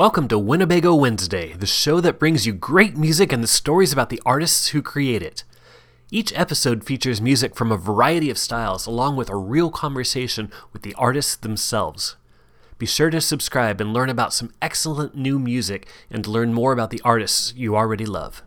Welcome to Winnebago Wednesday, the show that brings you great music and the stories about the artists who create it. Each episode features music from a variety of styles, along with a real conversation with the artists themselves. Be sure to subscribe and learn about some excellent new music and learn more about the artists you already love.